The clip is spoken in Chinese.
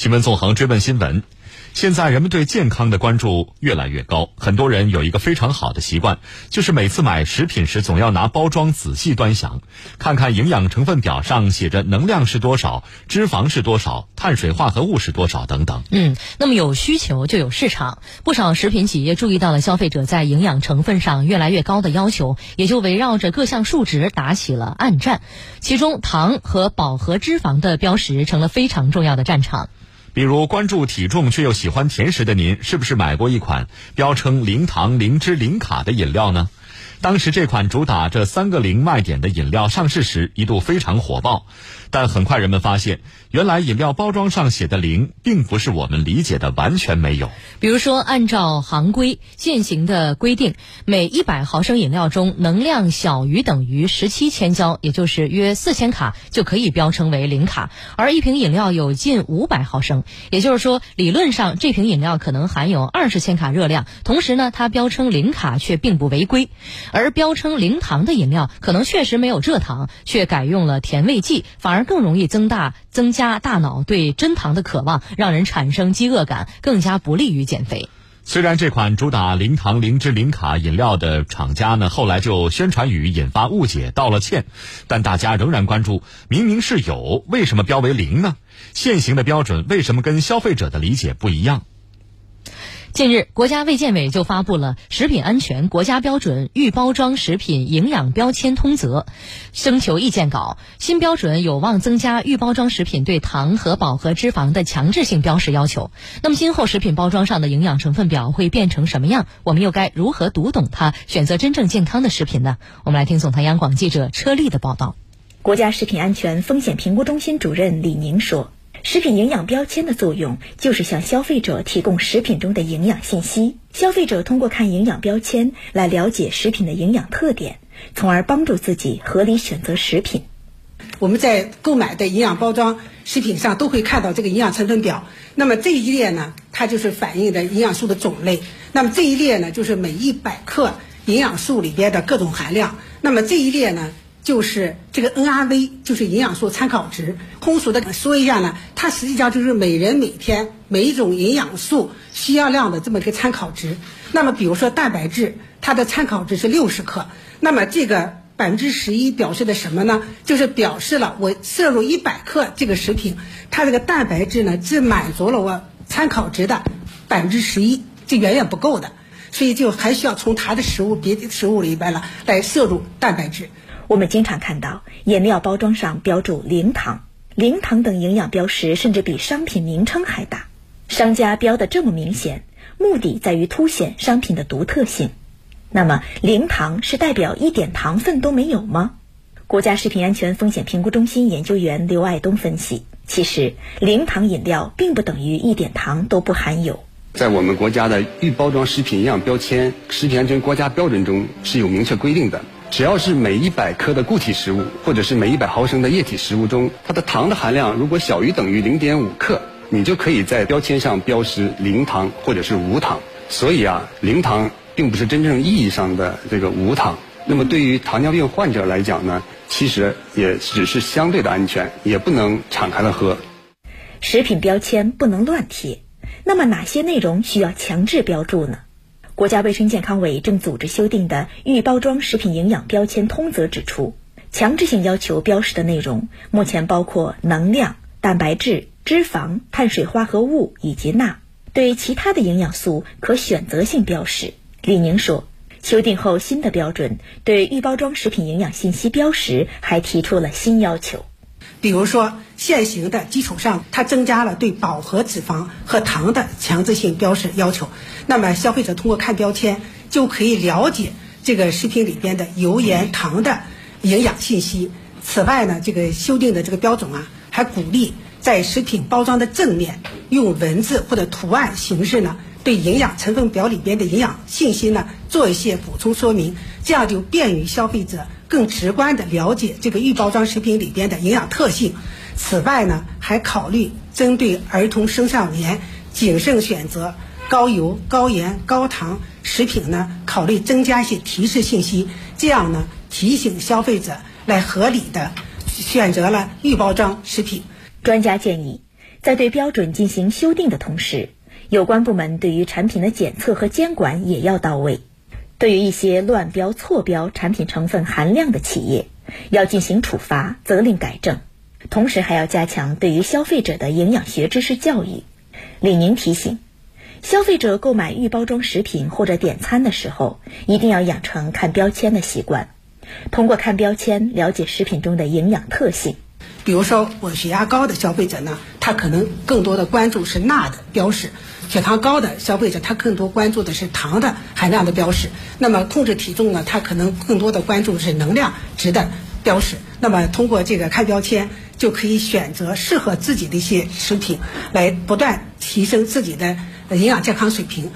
新闻纵横追问新闻。现在人们对健康的关注越来越高，很多人有一个非常好的习惯，就是每次买食品时总要拿包装仔细端详，看看营养成分表上写着能量是多少、脂肪是多少、碳水化合物是多少等等。嗯，那么有需求就有市场，不少食品企业注意到了消费者在营养成分上越来越高的要求，也就围绕着各项数值打起了暗战，其中糖和饱和脂肪的标识成了非常重要的战场。比如关注体重却又喜欢甜食的您，是不是买过一款标称零糖、零脂、零卡的饮料呢？当时这款主打这三个零卖点的饮料上市时，一度非常火爆。但很快人们发现，原来饮料包装上写的零，并不是我们理解的完全没有。比如说，按照行规现行的规定，每一百毫升饮料中能量小于等于十七千焦，也就是约四千卡，就可以标称为零卡。而一瓶饮料有近五百毫升，也就是说，理论上这瓶饮料可能含有二十千卡热量，同时呢，它标称零卡却并不违规。而标称零糖的饮料，可能确实没有蔗糖，却改用了甜味剂，反而。更容易增大、增加大脑对真糖的渴望，让人产生饥饿感，更加不利于减肥。虽然这款主打零糖、零脂、零卡饮料的厂家呢，后来就宣传语引发误解，道了歉，但大家仍然关注：明明是有，为什么标为零呢？现行的标准为什么跟消费者的理解不一样？近日，国家卫健委就发布了《食品安全国家标准预包装食品营养标签通则》征求意见稿。新标准有望增加预包装食品对糖和饱和脂肪的强制性标识要求。那么，今后食品包装上的营养成分表会变成什么样？我们又该如何读懂它，选择真正健康的食品呢？我们来听总台央广记者车丽的报道。国家食品安全风险评估中心主任李宁说。食品营养标签的作用就是向消费者提供食品中的营养信息。消费者通过看营养标签来了解食品的营养特点，从而帮助自己合理选择食品。我们在购买的营养包装食品上都会看到这个营养成分表。那么这一列呢，它就是反映的营养素的种类。那么这一列呢，就是每一百克营养素里边的各种含量。那么这一列呢？就是这个 NRV，就是营养素参考值。通俗的说一下呢，它实际上就是每人每天每一种营养素需要量的这么一个参考值。那么，比如说蛋白质，它的参考值是六十克。那么这个百分之十一表示的什么呢？就是表示了我摄入一百克这个食品，它这个蛋白质呢，只满足了我参考值的百分之十一，这远远不够的。所以就还需要从它的食物别的食物里边呢来摄入蛋白质。我们经常看到饮料包装上标注零糖、零糖等营养标识，甚至比商品名称还大。商家标的这么明显，目的在于凸显商品的独特性。那么，零糖是代表一点糖分都没有吗？国家食品安全风险评估中心研究员刘爱东分析，其实零糖饮料并不等于一点糖都不含有。在我们国家的预包装食品营养标签食品安全国家标准中是有明确规定的。只要是每一百克的固体食物，或者是每一百毫升的液体食物中，它的糖的含量如果小于等于零点五克，你就可以在标签上标识零糖或者是无糖。所以啊，零糖并不是真正意义上的这个无糖。那么对于糖尿病患者来讲呢，其实也只是相对的安全，也不能敞开了喝。食品标签不能乱贴，那么哪些内容需要强制标注呢？国家卫生健康委正组织修订的《预包装食品营养标签通则》指出，强制性要求标识的内容目前包括能量、蛋白质、脂肪、碳水化合物以及钠。对其他的营养素可选择性标识。李宁说，修订后新的标准对预包装食品营养信息标识还提出了新要求。比如说，现行的基础上，它增加了对饱和脂肪和糖的强制性标识要求。那么，消费者通过看标签就可以了解这个食品里边的油盐糖的营养信息。此外呢，这个修订的这个标准啊，还鼓励在食品包装的正面用文字或者图案形式呢，对营养成分表里边的营养信息呢做一些补充说明，这样就便于消费者。更直观的了解这个预包装食品里边的营养特性。此外呢，还考虑针对儿童青少年谨慎选择高油、高盐、高糖食品呢，考虑增加一些提示信息，这样呢，提醒消费者来合理的选择了预包装食品。专家建议，在对标准进行修订的同时，有关部门对于产品的检测和监管也要到位。对于一些乱标、错标产品成分含量的企业，要进行处罚、责令改正，同时还要加强对于消费者的营养学知识教育。李宁提醒，消费者购买预包装食品或者点餐的时候，一定要养成看标签的习惯，通过看标签了解食品中的营养特性。比如说，我血压高的消费者呢，他可能更多的关注是钠的标识；血糖高的消费者，他更多关注的是糖的含量的标识。那么控制体重呢，他可能更多的关注是能量值的标识。那么通过这个看标签，就可以选择适合自己的一些食品，来不断提升自己的营养健康水平。